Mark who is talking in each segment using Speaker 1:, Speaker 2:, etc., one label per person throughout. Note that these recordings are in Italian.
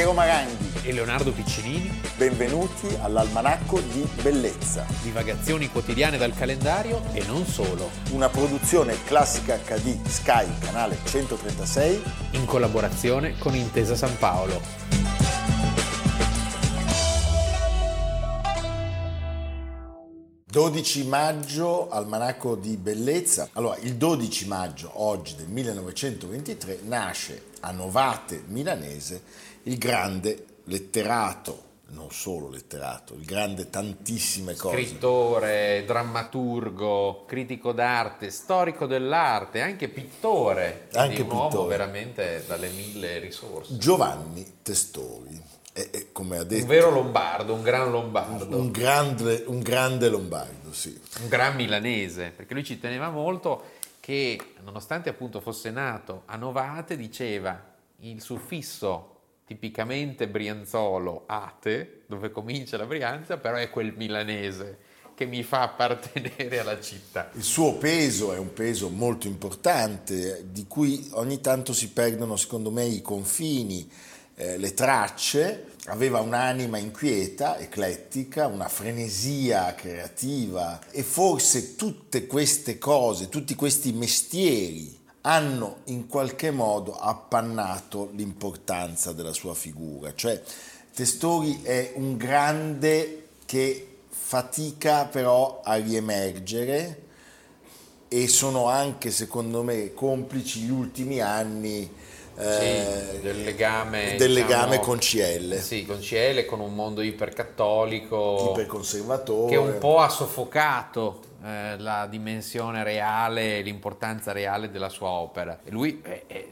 Speaker 1: Piero Maranghi
Speaker 2: e Leonardo Piccinini.
Speaker 1: Benvenuti all'Almanacco di Bellezza.
Speaker 2: Divagazioni quotidiane dal calendario e non solo.
Speaker 1: Una produzione classica HD Sky, canale 136.
Speaker 2: In collaborazione con Intesa San Paolo.
Speaker 1: 12 maggio, almanacco di bellezza. Allora, il 12 maggio, oggi del 1923, nasce a Novate milanese il grande letterato, non solo letterato, il grande tantissime cose.
Speaker 2: Scrittore, drammaturgo, critico d'arte, storico dell'arte, anche pittore.
Speaker 1: Anche
Speaker 2: un
Speaker 1: pittore.
Speaker 2: uomo veramente dalle mille risorse.
Speaker 1: Giovanni Testori. E, come ha detto,
Speaker 2: un vero lombardo, un gran lombardo.
Speaker 1: Un grande, un grande lombardo, sì.
Speaker 2: Un gran milanese, perché lui ci teneva molto che, nonostante appunto fosse nato a Novate, diceva il suffisso tipicamente brianzolo ate, dove comincia la Brianza, però è quel milanese che mi fa appartenere alla città.
Speaker 1: Il suo peso è un peso molto importante, di cui ogni tanto si perdono, secondo me, i confini eh, le tracce, aveva un'anima inquieta, eclettica, una frenesia creativa e forse tutte queste cose, tutti questi mestieri hanno in qualche modo appannato l'importanza della sua figura. Cioè Testori è un grande che fatica però a riemergere e sono anche secondo me complici gli ultimi anni
Speaker 2: eh, del legame,
Speaker 1: del legame diciamo, con CL.
Speaker 2: Sì, con CL, con un mondo ipercattolico,
Speaker 1: iperconservatore,
Speaker 2: che un po' ha soffocato eh, la dimensione reale, l'importanza reale della sua opera. E lui è, è,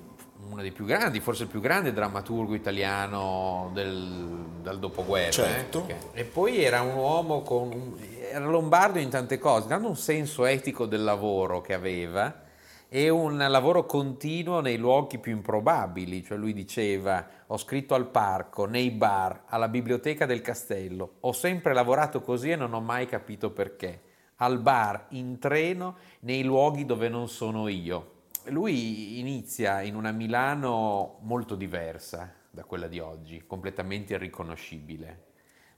Speaker 2: uno dei più grandi, forse il più grande drammaturgo italiano del, dal dopoguerra.
Speaker 1: Certo.
Speaker 2: Eh, e poi era un uomo con... era lombardo in tante cose, dando un senso etico del lavoro che aveva e un lavoro continuo nei luoghi più improbabili, cioè lui diceva ho scritto al parco, nei bar, alla biblioteca del castello, ho sempre lavorato così e non ho mai capito perché, al bar, in treno, nei luoghi dove non sono io. Lui inizia in una Milano molto diversa da quella di oggi, completamente irriconoscibile.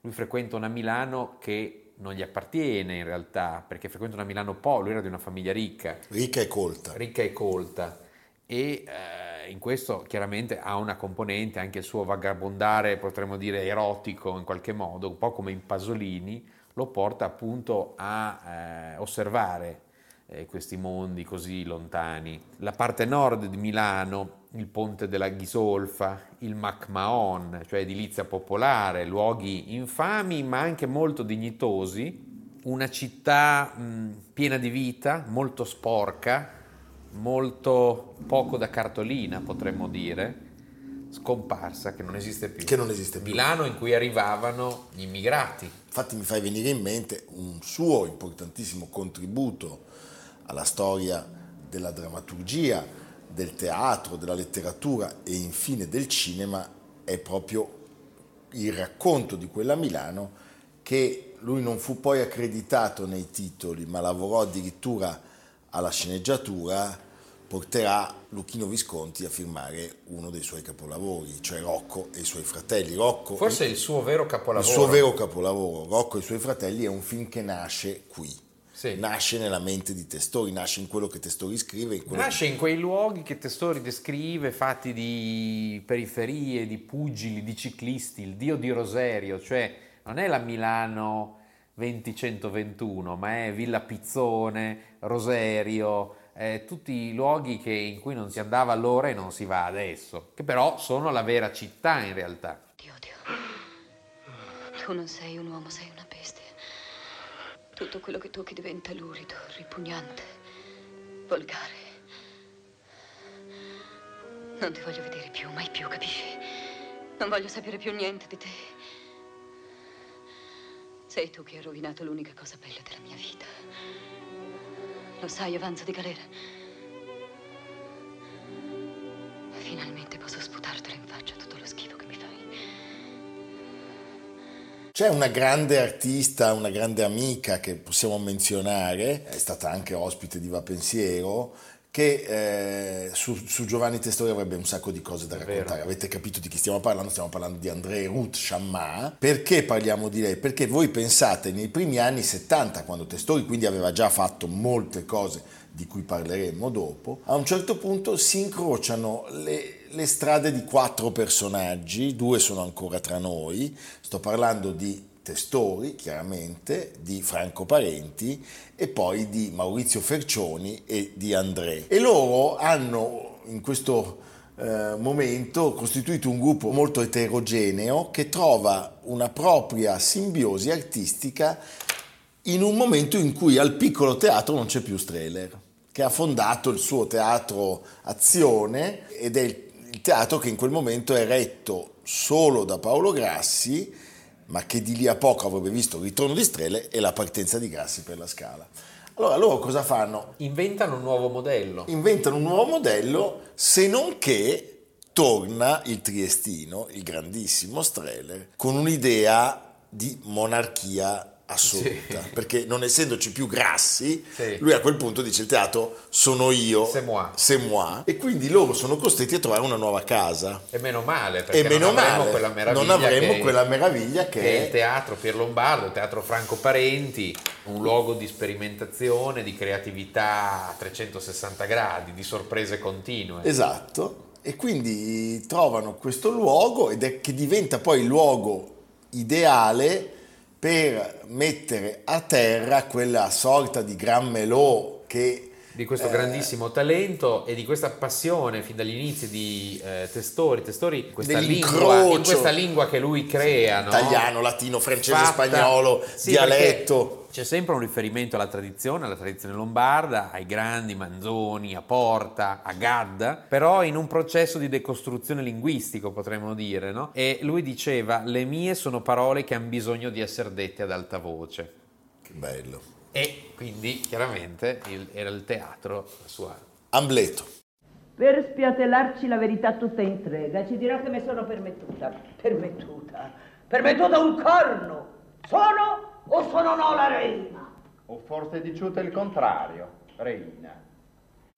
Speaker 2: Lui frequenta una Milano che non gli appartiene in realtà, perché frequenta una Milano Po, lui era di una famiglia ricca.
Speaker 1: Ricca e colta.
Speaker 2: Ricca e colta. E eh, in questo chiaramente ha una componente, anche il suo vagabondare, potremmo dire, erotico in qualche modo, un po' come in Pasolini, lo porta appunto a eh, osservare eh, questi mondi così lontani. La parte nord di Milano il ponte della Ghisolfa, il MacMahon, cioè edilizia popolare, luoghi infami ma anche molto dignitosi, una città mh, piena di vita, molto sporca, molto poco da cartolina potremmo dire, scomparsa, che non esiste più.
Speaker 1: Che non esiste più.
Speaker 2: Milano in cui arrivavano gli immigrati.
Speaker 1: Infatti mi fai venire in mente un suo importantissimo contributo alla storia della drammaturgia, del teatro, della letteratura e infine del cinema è proprio il racconto di quella Milano che lui non fu poi accreditato nei titoli, ma lavorò addirittura alla sceneggiatura, porterà Luchino Visconti a firmare uno dei suoi capolavori, cioè Rocco e i suoi fratelli. Rocco,
Speaker 2: Forse il suo vero capolavoro.
Speaker 1: Il suo vero capolavoro, Rocco e i suoi fratelli, è un film che nasce qui sì. nasce nella mente di Testori, nasce in quello che Testori scrive. In
Speaker 2: nasce
Speaker 1: che...
Speaker 2: in quei luoghi che Testori descrive, fatti di periferie, di pugili, di ciclisti, il dio di Roserio, cioè non è la Milano 2021, ma è Villa Pizzone, Roserio, eh, tutti i luoghi che, in cui non si andava allora e non si va adesso, che però sono la vera città in realtà.
Speaker 3: Dio, Dio, tu non sei un uomo, sei una tutto quello che tocchi diventa lurido, ripugnante, volgare. Non ti voglio vedere più, mai più, capisci? Non voglio sapere più niente di te. Sei tu che hai rovinato l'unica cosa bella della mia vita. Lo sai, avanzo di galera. Finalmente posso sputartelo in faccia tutto lo schifo che mi fai.
Speaker 1: C'è una grande artista, una grande amica che possiamo menzionare, è stata anche ospite di Va Pensiero, che eh, su, su, Giovanni Testori avrebbe un sacco di cose da raccontare. Avete capito di chi stiamo parlando? Stiamo parlando di André Ruth Chammat. Perché parliamo di lei? Perché voi pensate nei primi anni 70, quando Testori quindi aveva già fatto molte cose di cui parleremo dopo, a un certo punto si incrociano le, le strade di quattro personaggi, due sono ancora tra noi, sto parlando di Testori, chiaramente, di Franco Parenti e poi di Maurizio Fercioni e di André. E loro hanno in questo eh, momento costituito un gruppo molto eterogeneo che trova una propria simbiosi artistica in un momento in cui al piccolo teatro non c'è più Strehler, che ha fondato il suo teatro Azione ed è il teatro che in quel momento è retto solo da Paolo Grassi ma che di lì a poco avrebbe visto il ritorno di Strele e la partenza di Grassi per la Scala. Allora loro cosa fanno?
Speaker 2: Inventano un nuovo modello.
Speaker 1: Inventano un nuovo modello, se non che torna il triestino, il grandissimo Streller, con un'idea di monarchia assoluta, sì. perché non essendoci più grassi, sì. lui a quel punto dice il teatro sono io,
Speaker 2: c'est moi.
Speaker 1: c'est moi, e quindi loro sono costretti a trovare una nuova casa.
Speaker 2: E meno male, perché meno non avremo, male, quella, meraviglia
Speaker 1: non avremo
Speaker 2: che,
Speaker 1: quella meraviglia che,
Speaker 2: che è il teatro Pier Lombardo, il teatro Franco Parenti, un luogo di sperimentazione, di creatività a 360 gradi, di sorprese continue.
Speaker 1: Esatto, e quindi trovano questo luogo ed è che diventa poi il luogo ideale per mettere a terra quella sorta di gran melò che
Speaker 2: di questo eh, grandissimo talento e di questa passione fin dagli inizi di eh, Testori, Testori questa lingua, in questa lingua che lui crea,
Speaker 1: sì,
Speaker 2: no?
Speaker 1: italiano, latino, francese, Fatta, spagnolo, sì, dialetto.
Speaker 2: C'è sempre un riferimento alla tradizione, alla tradizione lombarda, ai grandi Manzoni, a Porta, a Gadda, però in un processo di decostruzione linguistico potremmo dire, no? E lui diceva, le mie sono parole che hanno bisogno di essere dette ad alta voce.
Speaker 1: Che bello.
Speaker 2: E quindi chiaramente il, era il teatro la sua...
Speaker 1: Amleto.
Speaker 4: Per spiatellarci la verità tutta in trega, ci dirò che mi sono permettuta. Permettuta? Permettuta un corno! Sono o sono no la reina?
Speaker 5: O forse diciute il contrario, reina.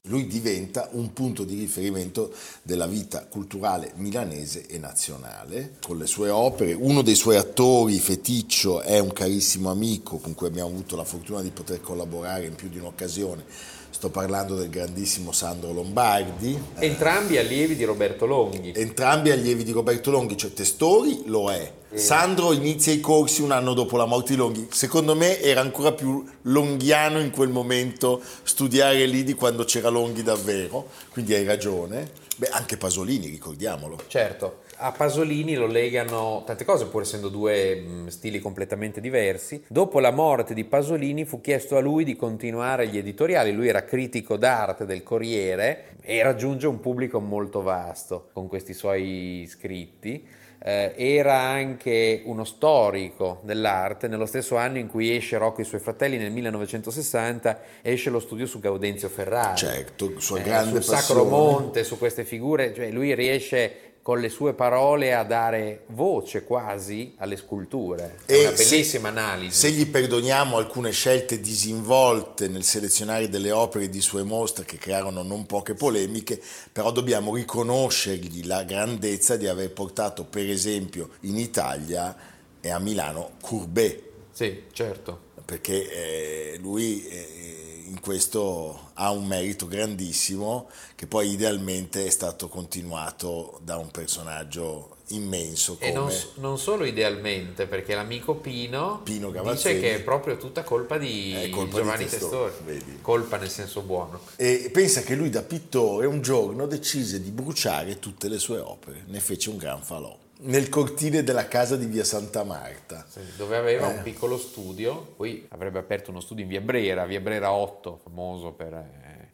Speaker 1: Lui diventa un punto di riferimento della vita culturale milanese e nazionale con le sue opere. Uno dei suoi attori, Feticcio, è un carissimo amico con cui abbiamo avuto la fortuna di poter collaborare in più di un'occasione. Sto parlando del grandissimo Sandro Lombardi.
Speaker 2: Entrambi allievi di Roberto Longhi.
Speaker 1: Entrambi allievi di Roberto Longhi, cioè Testori lo è, Sandro inizia i corsi un anno dopo la morte di Longhi. Secondo me era ancora più longhiano in quel momento studiare lì di quando c'era Longhi davvero, quindi hai ragione. Beh, anche Pasolini, ricordiamolo.
Speaker 2: Certo, a Pasolini lo legano tante cose, pur essendo due stili completamente diversi. Dopo la morte di Pasolini fu chiesto a lui di continuare gli editoriali. Lui era critico d'arte del Corriere e raggiunge un pubblico molto vasto con questi suoi scritti eh, era anche uno storico dell'arte, nello stesso anno in cui esce Rocco e i suoi fratelli, nel 1960, esce lo studio su Gaudenzio Ferrari.
Speaker 1: Certo, sua eh, grande
Speaker 2: sul Sacro Monte, su queste figure, cioè lui riesce con le sue parole a dare voce quasi alle sculture. È e una bellissima
Speaker 1: se,
Speaker 2: analisi.
Speaker 1: Se gli perdoniamo alcune scelte disinvolte nel selezionare delle opere di sue mostre che crearono non poche polemiche, però dobbiamo riconoscergli la grandezza di aver portato per esempio in Italia e a Milano Courbet.
Speaker 2: Sì, certo.
Speaker 1: Perché eh, lui... Eh, in questo ha un merito grandissimo che poi idealmente è stato continuato da un personaggio immenso. Come...
Speaker 2: E non, non, solo idealmente, perché l'amico Pino, Pino dice che è proprio tutta colpa di colpa Giovanni di Testori, Testori. colpa nel senso buono.
Speaker 1: E pensa che lui da pittore un giorno decise di bruciare tutte le sue opere, ne fece un gran falò nel cortile della casa di via Santa Marta.
Speaker 2: Sì, dove aveva eh. un piccolo studio, poi avrebbe aperto uno studio in via Brera, via Brera 8, famoso per eh,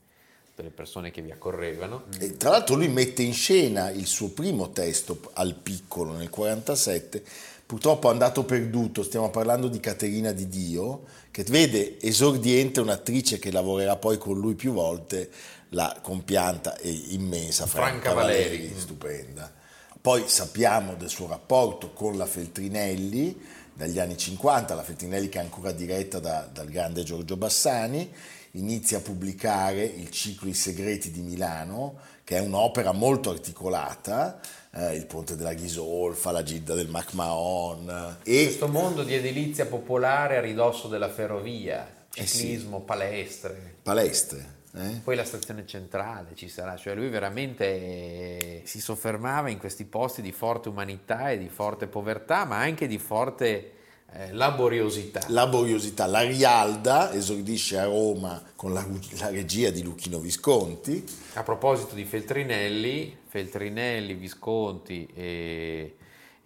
Speaker 2: tutte le persone che vi accorrevano.
Speaker 1: E tra l'altro lui mette in scena il suo primo testo al piccolo nel 47, purtroppo andato perduto, stiamo parlando di Caterina di Dio, che vede esordiente un'attrice che lavorerà poi con lui più volte, la compianta e immensa Franca, Franca Valeri, Valeri, stupenda poi sappiamo del suo rapporto con la Feltrinelli dagli anni 50, la Feltrinelli che è ancora diretta da, dal grande Giorgio Bassani, inizia a pubblicare il ciclo I segreti di Milano, che è un'opera molto articolata, eh, il ponte della Ghisolfa, la Gilda del MacMahon.
Speaker 2: E... Questo mondo di edilizia popolare a ridosso della ferrovia, ciclismo,
Speaker 1: eh sì.
Speaker 2: palestre.
Speaker 1: Palestre. Eh?
Speaker 2: Poi la stazione centrale ci sarà, cioè lui veramente si soffermava in questi posti di forte umanità e di forte povertà, ma anche di forte eh, laboriosità.
Speaker 1: Laboriosità. La Rialda esordisce a Roma con la, la, regia di Luchino Visconti.
Speaker 2: A proposito di Feltrinelli, Feltrinelli, Visconti e,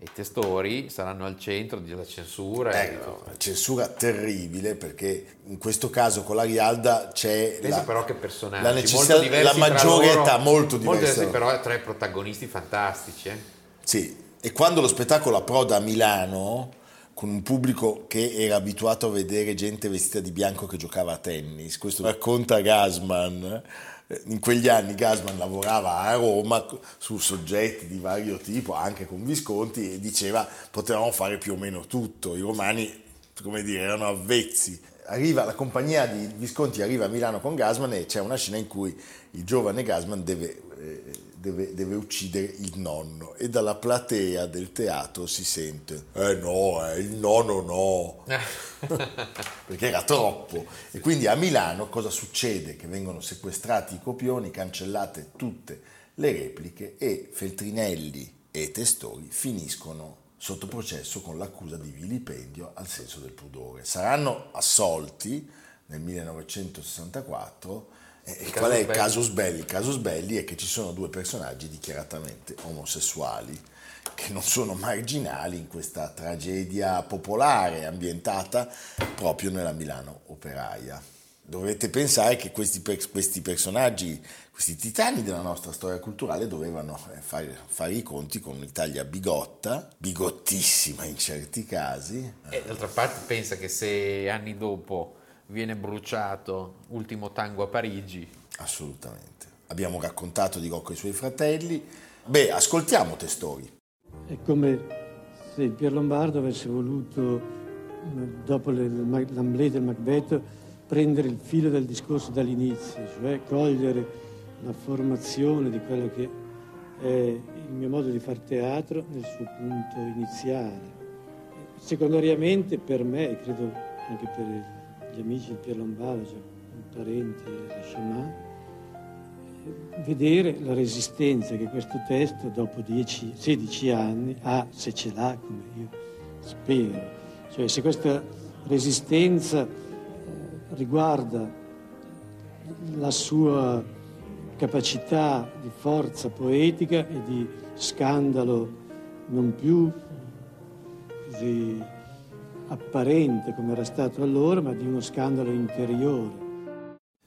Speaker 2: e Testori saranno al centro della censura.
Speaker 1: Eh, una censura terribile perché in questo caso con la Rialda c'è
Speaker 2: Penso
Speaker 1: la,
Speaker 2: però che personaggi
Speaker 1: la necessità, la maggiore
Speaker 2: loro,
Speaker 1: età, molto diversa.
Speaker 2: Molto diversi, però tre protagonisti fantastici. Eh?
Speaker 1: Sì, e quando lo spettacolo approda a Milano con un pubblico che era abituato a vedere gente vestita di bianco che giocava a tennis. Questo racconta Gasman. In quegli anni Gasman lavorava a Roma su soggetti di vario tipo, anche con Visconti, e diceva potevamo fare più o meno tutto. I romani, come dire, erano avvezzi. Arriva, la compagnia di Visconti arriva a Milano con Gasman e c'è una scena in cui il giovane Gasman deve eh, deve, deve, uccidere il nonno e dalla platea del teatro si sente eh no, eh, il nonno no. Perché era troppo. E quindi a Milano cosa succede? che vengono sequestrati i copioni cancellate tutte le repliche e Feltrinelli e Testori finiscono sotto processo con l'accusa di vilipendio al senso del pudore. Saranno assolti nel 1964 e qual è il casus belli? Il casus belli è che ci sono due personaggi dichiaratamente omosessuali che non sono marginali in questa tragedia popolare ambientata proprio nella Milano operaia. Dovete pensare che questi, questi personaggi, questi titani della nostra storia culturale dovevano eh, fare, fare, i conti con un'Italia bigotta, bigottissima in certi casi.
Speaker 2: E d'altra parte pensa che se anni dopo viene bruciato Ultimo tango a Parigi.
Speaker 1: Assolutamente. Abbiamo raccontato di Rocco e i suoi fratelli. Beh, ascoltiamo Testori.
Speaker 6: È come se il Pier Lombardo avesse voluto, dopo l'Amblè del Macbeth, prendere il filo del discorso dall'inizio, cioè cogliere la formazione di quello che è il mio modo di fare teatro nel suo punto iniziale. Secondariamente per me, e credo anche per il gli amici di Pier Lombardo, cioè parenti da Chemin, vedere la resistenza che questo testo dopo 10, 16 anni ha, se ce l'ha come io spero. Cioè se questa resistenza eh, riguarda la sua capacità di forza poetica e di scandalo non più così apparente come era stato allora, ma di uno scandalo interiore.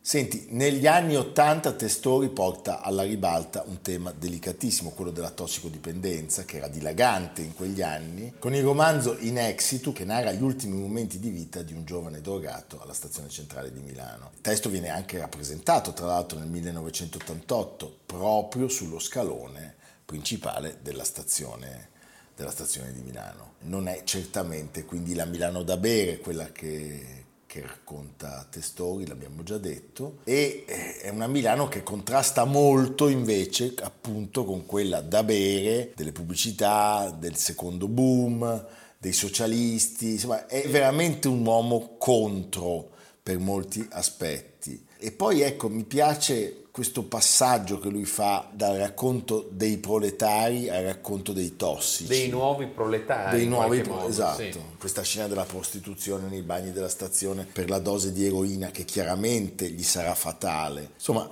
Speaker 1: Senti, negli anni Ottanta Testori porta alla ribalta un tema delicatissimo, quello della tossicodipendenza, che era dilagante in quegli anni, con il romanzo In Exitu che narra gli ultimi momenti di vita di un giovane drogato alla stazione centrale di Milano. Il testo viene anche rappresentato, tra l'altro, nel 1988, proprio sullo scalone principale della stazione della stazione di Milano. Non è certamente quindi la Milano da bere quella che, che racconta Testori, l'abbiamo già detto, e eh, è una Milano che contrasta molto invece appunto con quella da bere delle pubblicità, del secondo boom, dei socialisti, insomma è veramente un uomo contro per molti aspetti. E poi ecco, mi piace questo passaggio che lui fa dal racconto dei proletari al racconto dei tossici.
Speaker 2: Dei nuovi proletari.
Speaker 1: Dei nuovi,
Speaker 2: modo,
Speaker 1: esatto.
Speaker 2: Sì.
Speaker 1: Questa scena della prostituzione nei bagni della stazione per la dose di eroina che chiaramente gli sarà fatale. Insomma,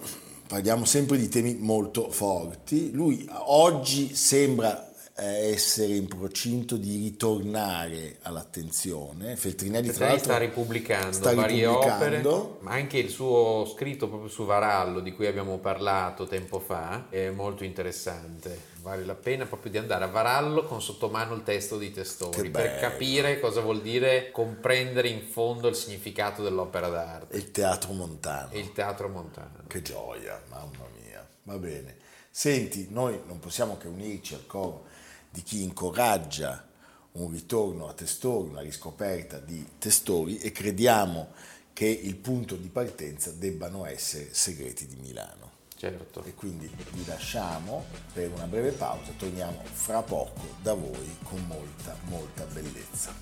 Speaker 1: parliamo sempre di temi molto forti. Lui oggi sembra essere in procinto di ritornare all'attenzione. Feltrinelli l'altro
Speaker 2: sta ripubblicando
Speaker 1: sta
Speaker 2: varie
Speaker 1: ripubblicando.
Speaker 2: opere, ma anche il suo scritto proprio su Varallo di cui abbiamo parlato tempo fa è molto interessante. Vale la pena proprio di andare a Varallo con sotto mano il testo di Testori per capire cosa vuol dire comprendere in fondo il significato dell'opera d'arte.
Speaker 1: E il teatro montano.
Speaker 2: E il teatro montano.
Speaker 1: Che gioia, mamma mia. Va bene. Senti, noi non possiamo che unirci al coro di chi incoraggia un ritorno a testori, una riscoperta di testori e crediamo che il punto di partenza debbano essere segreti di Milano.
Speaker 2: Certo.
Speaker 1: E quindi vi lasciamo per una breve pausa, torniamo fra poco da voi con molta, molta bellezza.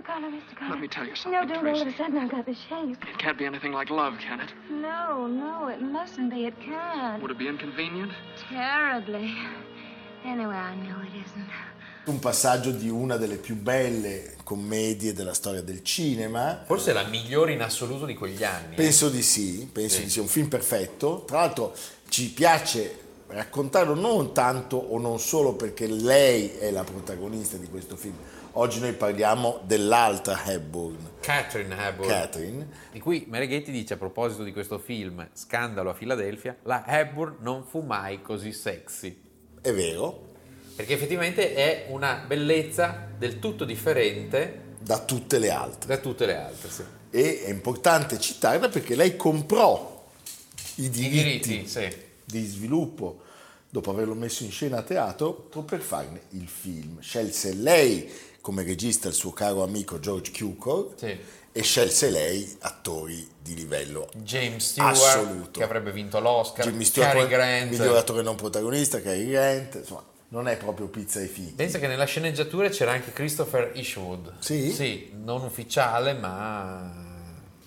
Speaker 7: Mr. Connor, Mr. Connor.
Speaker 8: let me tell you
Speaker 7: No,
Speaker 8: something,
Speaker 7: don't all of
Speaker 8: Tracy.
Speaker 7: a sudden I've got the shakes.
Speaker 8: It can't be anything like love, can it?
Speaker 7: No, no, it mustn't be. It can't.
Speaker 8: Would it be inconvenient?
Speaker 7: Terribly. Anyway, I know it isn't.
Speaker 1: Un passaggio di una delle più belle commedie della storia del cinema.
Speaker 2: Forse la migliore in assoluto di quegli anni. eh.
Speaker 1: Penso di sì, penso di sì, un film perfetto. Tra l'altro ci piace raccontarlo non tanto o non solo perché lei è la protagonista di questo film. Oggi noi parliamo dell'altra Hepburn,
Speaker 2: Catherine Hepburn.
Speaker 1: Catherine.
Speaker 2: Di cui Mereghetti dice a proposito di questo film, Scandalo a Filadelfia, la Hepburn non fu mai così sexy.
Speaker 1: È vero,
Speaker 2: Perché effettivamente è una bellezza del tutto differente
Speaker 1: da tutte le altre.
Speaker 2: da tutte le altre. sì.
Speaker 1: E è importante citarla perché lei comprò i
Speaker 2: I
Speaker 1: diritti,
Speaker 2: diritti, sì.
Speaker 1: di sviluppo dopo averlo messo in scena a teatro per farne il film. Scelse lei come regista il suo caro amico George Cukor
Speaker 2: Sì.
Speaker 1: e scelse lei attori di livello
Speaker 2: James Stewart,
Speaker 1: Assoluto.
Speaker 2: che avrebbe vinto l'Oscar,
Speaker 1: Jimmy Stewart,
Speaker 2: Cary Grant.
Speaker 1: miglior attore non protagonista, Cary Grant, insomma, non è proprio pizza ai fichi.
Speaker 2: Pensa che nella sceneggiatura c'era anche Christopher Eastwood.
Speaker 1: Sì?
Speaker 2: Sì, non ufficiale, ma...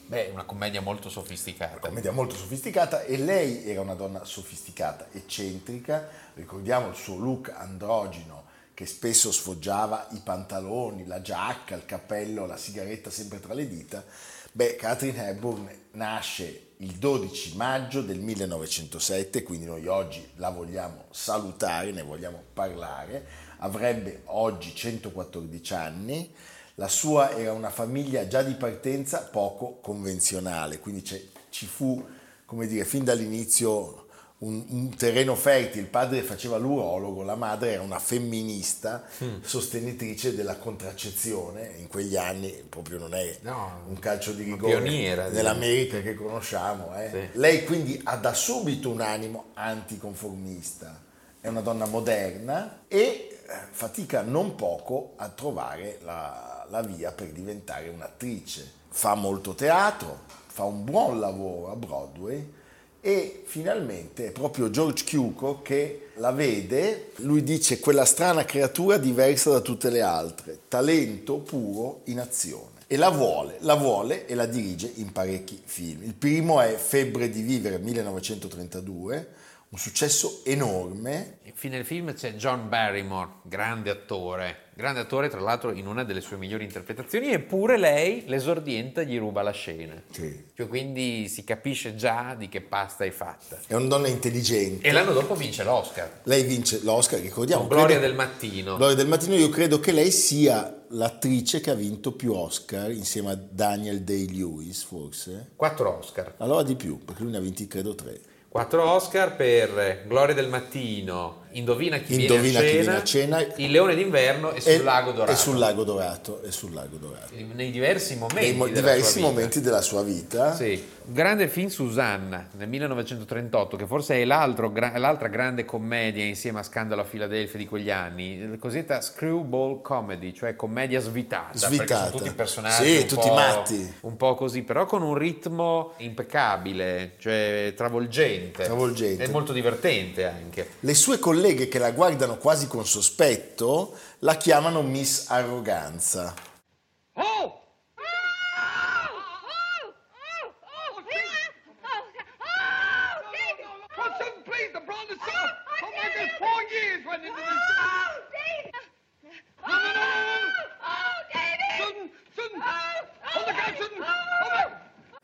Speaker 2: Beh, una commedia molto sofisticata.
Speaker 1: commedia molto sofisticata e lei era una donna sofisticata, eccentrica, ricordiamo il suo look androgino che spesso sfoggiava i pantaloni, la giacca, il cappello, la sigaretta sempre tra le dita. Beh, Catherine Hepburn nasce il 12 maggio del 1907, quindi noi oggi la vogliamo salutare, ne vogliamo parlare, avrebbe oggi 114 anni, la sua era una famiglia già di partenza poco convenzionale, quindi ci fu, come dire, fin dall'inizio un, un terreno fertile. Il padre faceva l'urologo, la madre era una femminista, sostenitrice della contraccezione. In quegli anni proprio non è
Speaker 2: No,
Speaker 1: un calcio di rigore
Speaker 2: pioniera,
Speaker 1: nell'America che conosciamo. eh.
Speaker 2: Sì.
Speaker 1: Lei quindi ha da subito un animo anticonformista, è una donna moderna e eh, fatica non poco a trovare la, la via per diventare un'attrice. Fa molto teatro, fa un buon lavoro a Broadway e finalmente è proprio George Cukor che la vede, lui dice quella strana creatura diversa da tutte le altre, talento puro in azione. E la vuole, la vuole e la dirige in parecchi film. Il primo è Febbre di vivere 1932, un successo enorme.
Speaker 2: Infine nel film c'è John Barrymore, grande attore, grande attore tra l'altro in una delle sue migliori interpretazioni, eppure lei, l'esordiente, gli ruba la scena.
Speaker 1: Sì.
Speaker 2: Cioè, quindi si capisce già di che pasta è fatta.
Speaker 1: È una donna intelligente.
Speaker 2: E l'anno dopo vince l'Oscar.
Speaker 1: Lei vince l'Oscar, ricordiamo.
Speaker 2: Con Gloria
Speaker 1: credo-
Speaker 2: del Mattino.
Speaker 1: Gloria del Mattino, io credo che lei sia l'attrice che ha vinto più Oscar insieme a Daniel Day-Lewis, forse.
Speaker 2: Quattro Oscar.
Speaker 1: Allora di più, perché lui ne ha vinti credo tre.
Speaker 2: Quattro Oscar per Gloria del Mattino, Indovina chi,
Speaker 1: Indovina
Speaker 2: viene, a
Speaker 1: a
Speaker 2: cena,
Speaker 1: cena.
Speaker 2: Il Leone d'inverno e sul
Speaker 1: E-
Speaker 2: Lago Dorato.
Speaker 1: E sul Lago Dorato. E sul Lago Dorato.
Speaker 2: Nei diversi momenti.
Speaker 1: Nei mo-
Speaker 2: della
Speaker 1: diversi
Speaker 2: sua
Speaker 1: momenti della sua vita.
Speaker 2: Sì, un grande film Susanna nel 1938, che forse è gra- l'altra grande commedia insieme a Scandalo a Filadelfia di quegli anni, la cosiddetta screwball comedy, cioè commedia svitata,
Speaker 1: Svitata.
Speaker 2: tutti personaggi
Speaker 1: Sì,
Speaker 2: un
Speaker 1: tutti
Speaker 2: po',
Speaker 1: matti.
Speaker 2: un po' così, però con un ritmo impeccabile, cioè travolgente,
Speaker 1: Travolgente.
Speaker 2: e molto divertente anche.
Speaker 1: Le sue colleghe che la guardano quasi con sospetto la chiamano Miss Arroganza.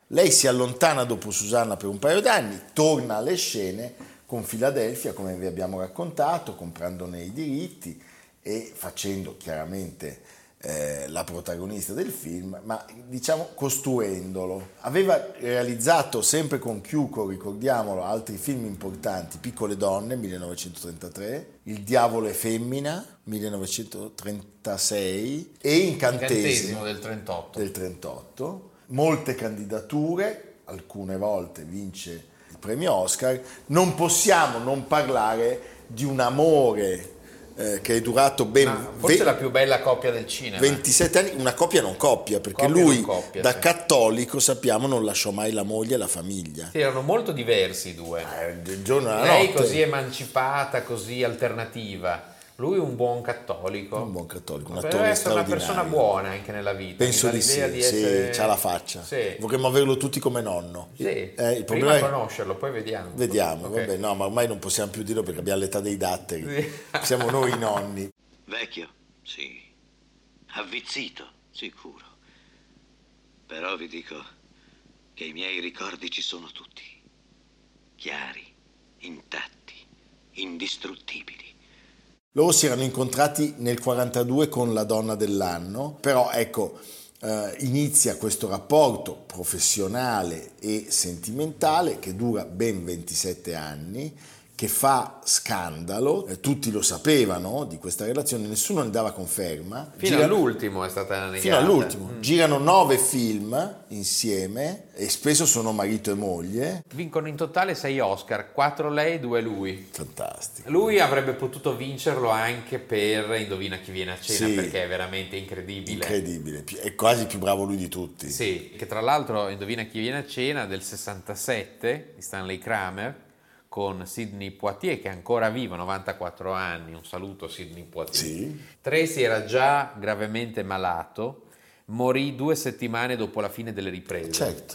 Speaker 1: Lei si allontana dopo Susanna per un paio d'anni, torna alle scene con Filadelfia, come vi abbiamo raccontato, comprandone i diritti e facendo chiaramente eh, la protagonista del film, ma diciamo costruendolo. Aveva realizzato sempre con Chiuco, ricordiamolo, altri film importanti, Piccole donne 1933, Il diavolo è femmina 1936 e
Speaker 2: Incantesimo
Speaker 1: Incantesimo
Speaker 2: del 38.
Speaker 1: del 38, molte candidature, alcune volte vince premio Oscar, non possiamo non parlare di un amore eh, che è durato ben
Speaker 2: Ma forse
Speaker 1: ve-
Speaker 2: la più bella coppia del cinema.
Speaker 1: 27 anni, una coppia non coppia, perché
Speaker 2: Coppia
Speaker 1: lui
Speaker 2: coppia,
Speaker 1: da
Speaker 2: sì.
Speaker 1: cattolico sappiamo non lasciò mai la moglie e la famiglia.
Speaker 2: Sì, erano molto diversi i due.
Speaker 1: Eh,
Speaker 2: Lei
Speaker 1: notte.
Speaker 2: così emancipata, così alternativa. Lui un buon cattolico.
Speaker 1: Un buon cattolico, un
Speaker 2: Deve
Speaker 1: attore
Speaker 2: essere una persona buona anche nella vita.
Speaker 1: Penso di sì,
Speaker 2: l'idea
Speaker 1: sì,
Speaker 2: essere-
Speaker 1: c'ha la faccia.
Speaker 2: Sì.
Speaker 1: Vorremmo averlo tutti come nonno.
Speaker 2: Sì.
Speaker 1: Eh, il
Speaker 2: Prima
Speaker 1: è...
Speaker 2: conoscerlo, poi vediamo.
Speaker 1: Vediamo,
Speaker 2: Ok.
Speaker 1: vabbè, no, ma ormai non possiamo più dirlo perché abbiamo l'età dei datteri.
Speaker 2: Sì.
Speaker 1: Siamo noi i nonni.
Speaker 9: Vecchio? Sì. Avvizzito? Sicuro. Però vi dico che i miei ricordi ci sono tutti. Chiari, intatti, indistruttibili.
Speaker 1: Loro si erano incontrati nel 42 con la donna dell'anno, però ecco, eh, inizia questo rapporto professionale e sentimentale che dura ben 27 anni, che fa scandalo, eh, tutti lo sapevano di questa relazione, nessuno ne dava conferma.
Speaker 2: Fino
Speaker 1: Gira-
Speaker 2: all'ultimo è stata negata.
Speaker 1: Fino all'ultimo. Girano nove film insieme e spesso sono marito e moglie.
Speaker 2: Vincono in totale 6 Oscar, 4 lei, 2 lui.
Speaker 1: Fantastico.
Speaker 2: Lui avrebbe potuto vincerlo anche per Indovina chi viene a cena
Speaker 1: Sì.
Speaker 2: perché è veramente incredibile.
Speaker 1: Incredibile, è quasi più bravo lui di tutti.
Speaker 2: Sì, che tra l'altro Indovina chi viene a cena del 67 di Stanley Kramer con Sidney Poitier che è ancora vivo, 94 anni, un saluto Sidney Poitier.
Speaker 1: Sì.
Speaker 2: Tracy era già gravemente malato, morì due settimane dopo la fine delle riprese.
Speaker 1: Certo.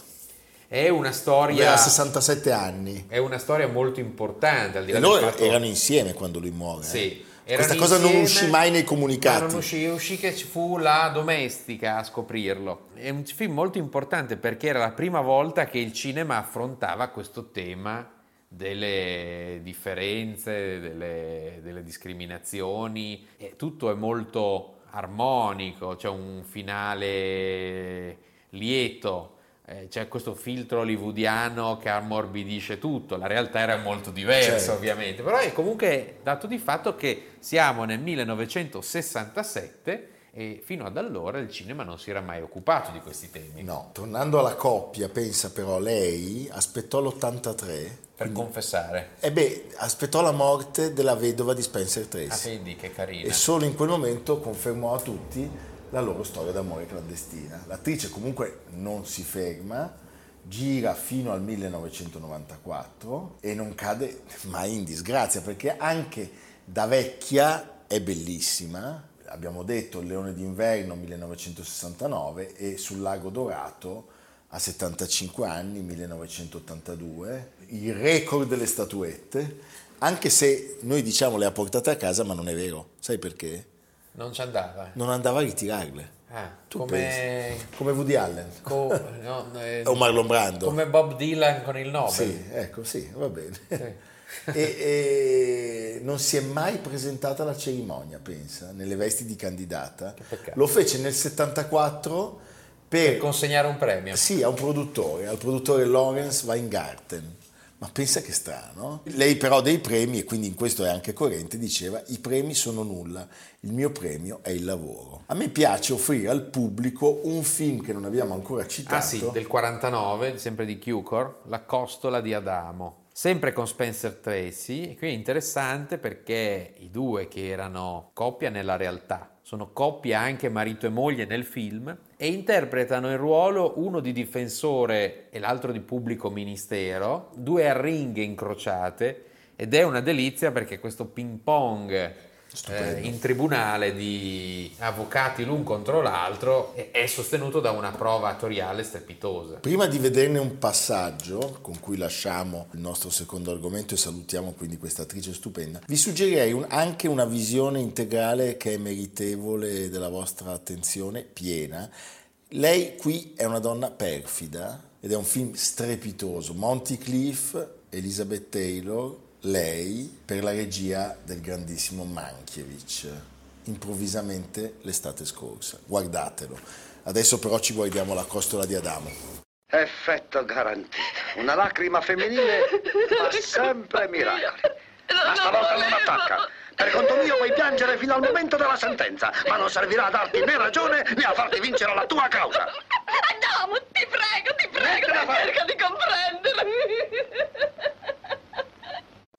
Speaker 2: È una storia...
Speaker 1: Aveva 67 anni.
Speaker 2: È una storia molto importante, al di là
Speaker 1: E loro
Speaker 2: fatto...
Speaker 1: erano insieme quando lui muore. eh.
Speaker 2: Sì.
Speaker 1: Questa
Speaker 2: Erano
Speaker 1: cosa non
Speaker 2: insieme,
Speaker 1: uscì mai nei comunicati.
Speaker 2: non uscì, uscì che ci fu la domestica a scoprirlo. È un film molto importante perché era la prima volta che il cinema affrontava questo tema delle differenze, delle, delle discriminazioni, tutto è molto armonico, c'è un finale lieto, eh, c'è questo filtro hollywoodiano che ammorbidisce tutto, la realtà era molto diversa
Speaker 1: Certo.
Speaker 2: ovviamente, però è comunque dato di fatto che siamo nel 1967 e fino ad allora il cinema non si era mai occupato di questi temi.
Speaker 1: No, tornando alla coppia, pensa però lei aspettò l'83
Speaker 2: Per confessare.
Speaker 1: e beh, aspettò la morte della vedova di Spencer
Speaker 2: Ah,
Speaker 1: Tracy
Speaker 2: vedi che carina.
Speaker 1: e solo in quel momento confermò a tutti la loro storia d'amore clandestina. L'attrice comunque non si ferma, gira fino al 1994 e non cade mai in disgrazia perché anche da vecchia è bellissima. Abbiamo detto Il Leone d'inverno 1969 e Sul Lago Dorato a 75 anni 1982, il record delle statuette, anche se noi diciamo le ha portate a casa ma non è vero. Sai perché?
Speaker 2: Non ci andava.
Speaker 1: Non andava a ritirarle.
Speaker 2: Ah, come...
Speaker 1: Come Woody Allen.
Speaker 2: co- no, eh,
Speaker 1: O Marlon Brando.
Speaker 2: come Bob Dylan con il Nobel.
Speaker 1: Sì, ecco, sì, va bene. e, e non si è mai presentata alla cerimonia, pensa, nelle vesti di candidata. Lo fece nel 74
Speaker 2: Per
Speaker 1: per,
Speaker 2: consegnare un premio.
Speaker 1: sì, a un produttore, al produttore Lawrence Weingarten. Ma pensa che strano. Lei però dei premi, e quindi in questo è anche coerente, diceva i premi sono nulla, il mio premio è il lavoro. A me piace offrire al pubblico un film che non abbiamo ancora citato.
Speaker 2: Ah sì, del 49, sempre di Cukor, La costola di Adamo. Sempre con Spencer Tracy, e qui è interessante perché i due che erano coppia nella realtà, sono coppia anche marito e moglie nel film, e interpretano il ruolo uno di difensore e l'altro di pubblico ministero, due arringhe incrociate, ed è una delizia perché questo ping pong. Eh, in tribunale di avvocati l'un contro l'altro è, sostenuto da una prova attoriale strepitosa.
Speaker 1: Prima di vederne un passaggio con cui lasciamo il nostro secondo argomento e salutiamo quindi questa attrice stupenda, vi suggerirei un- anche una visione integrale che è meritevole della vostra attenzione piena. Lei qui è una donna perfida ed è un film strepitoso. Monty Cliff, Elizabeth Taylor, lei per la regia del grandissimo Mankiewicz, improvvisamente l'estate scorsa. Guardatelo. Adesso però ci guardiamo la costola di Adamo.
Speaker 10: Effetto garantito. Una lacrima femminile fa sempre miracoli. Ma stavolta non attacca. Per conto mio puoi piangere fino al momento della sentenza, ma non servirà a darti né ragione né a farti vincere la tua causa.
Speaker 3: Adamo, ti prego, ti prego, cerca di comprendermi.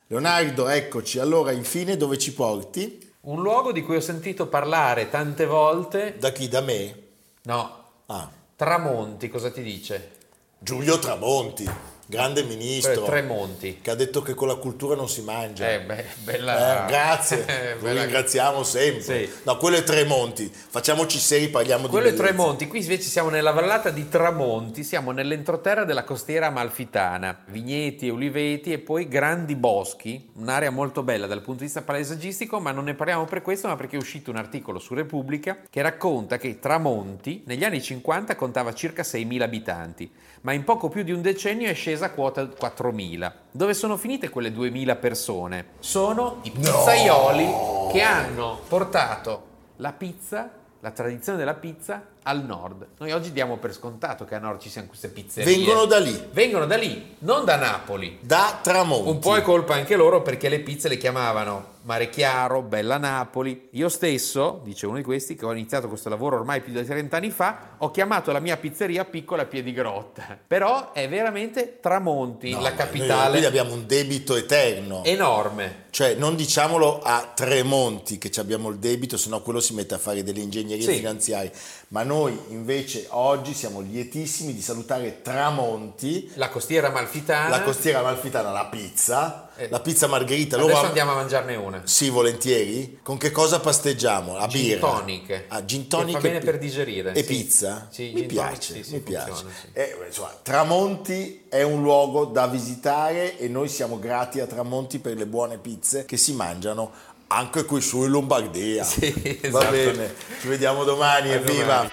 Speaker 1: Leonardo, eccoci. Allora, infine, dove ci porti?
Speaker 2: Un luogo di cui ho sentito parlare tante volte.
Speaker 1: Da chi? Da me?
Speaker 2: No.
Speaker 1: Ah.
Speaker 2: Tramonti, cosa ti dice?
Speaker 1: Giulio Tramonti, grande ministro.
Speaker 2: Tremonti.
Speaker 1: Che ha detto che con la cultura non si mangia.
Speaker 2: Eh, beh, bella...
Speaker 1: Eh, grazie, lo
Speaker 2: bella-
Speaker 1: ringraziamo sempre.
Speaker 2: Sì.
Speaker 1: No, quello è Tremonti. Facciamoci seri, parliamo
Speaker 2: Quello è
Speaker 1: di bellezza.
Speaker 2: Tremonti, qui invece siamo nella vallata di Tramonti, siamo nell'entroterra della costiera amalfitana, vigneti e uliveti e poi grandi boschi, un'area molto bella dal punto di vista paesaggistico, ma non ne parliamo per questo, ma perché è uscito un articolo su Repubblica che racconta che Tramonti negli anni 50 contava circa 6.000 abitanti, ma in poco più di un decennio è scesa a quota 4.000. Dove sono finite quelle 2.000 persone? Sono i pizzaioli che hanno portato la pizza, la tradizione della pizza al nord. Noi oggi diamo per scontato che a nord ci siano queste pizzerie.
Speaker 1: Vengono da lì,
Speaker 2: Vengono da lì, non da Napoli.
Speaker 1: da Tramonti.
Speaker 2: Un po' è colpa anche loro perché le pizze le chiamavano Mare Chiaro, Bella Napoli. Io stesso, dice uno di questi, che ho iniziato questo lavoro ormai più di 30 anni fa, ho chiamato la mia pizzeria Piccola Piedigrotta. Però è veramente Tramonti,
Speaker 1: No,
Speaker 2: la capitale.
Speaker 1: Noi quindi abbiamo un debito eterno.
Speaker 2: Enorme.
Speaker 1: Cioè, non diciamolo a Tremonti che ci abbiamo il debito, sennò quello si mette a fare delle ingegnerie
Speaker 2: Sì.
Speaker 1: finanziarie. Ma noi invece oggi siamo lietissimi di salutare Tramonti,
Speaker 2: La costiera amalfitana.
Speaker 1: la costiera amalfitana, la pizza,
Speaker 2: Eh.
Speaker 1: la pizza margherita.
Speaker 2: Adesso
Speaker 1: Loro am-
Speaker 2: andiamo a mangiarne una.
Speaker 1: Sì, volentieri. Con che cosa pasteggiamo? La
Speaker 2: Gin
Speaker 1: birra.
Speaker 2: tonic.
Speaker 1: Ah, gin
Speaker 2: Che
Speaker 1: tonic
Speaker 2: fa
Speaker 1: e
Speaker 2: bene
Speaker 1: pi-
Speaker 2: per digerire,
Speaker 1: E
Speaker 2: sì.
Speaker 1: pizza?
Speaker 2: Sì,
Speaker 1: mi
Speaker 2: gin tonic,
Speaker 1: piace,
Speaker 2: sì,
Speaker 1: mi piace.
Speaker 2: funziona, sì.
Speaker 1: Eh, insomma, Tramonti è un luogo da visitare e noi siamo grati a Tramonti per le buone pizze che si mangiano anche qui su in Lombardia.
Speaker 2: Sì,
Speaker 1: Va
Speaker 2: esatto.
Speaker 1: bene, ci vediamo domani, evviva!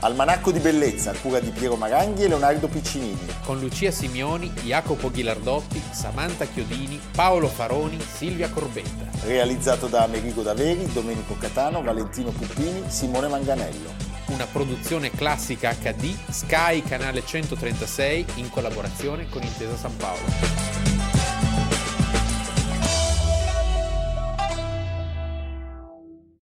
Speaker 1: Almanacco di bellezza, a cura di Piero Maranghi e Leonardo Piccinini.
Speaker 2: Con Lucia Simioni, Jacopo Ghilardotti, Samantha Chiodini, Paolo Faroni, Silvia Corbetta.
Speaker 1: Realizzato da Amerigo Daveri, Domenico Catano, Valentino Puppini, Simone Manganello.
Speaker 2: Una produzione classica HD, Sky Canale 136 in collaborazione con Intesa San Paolo.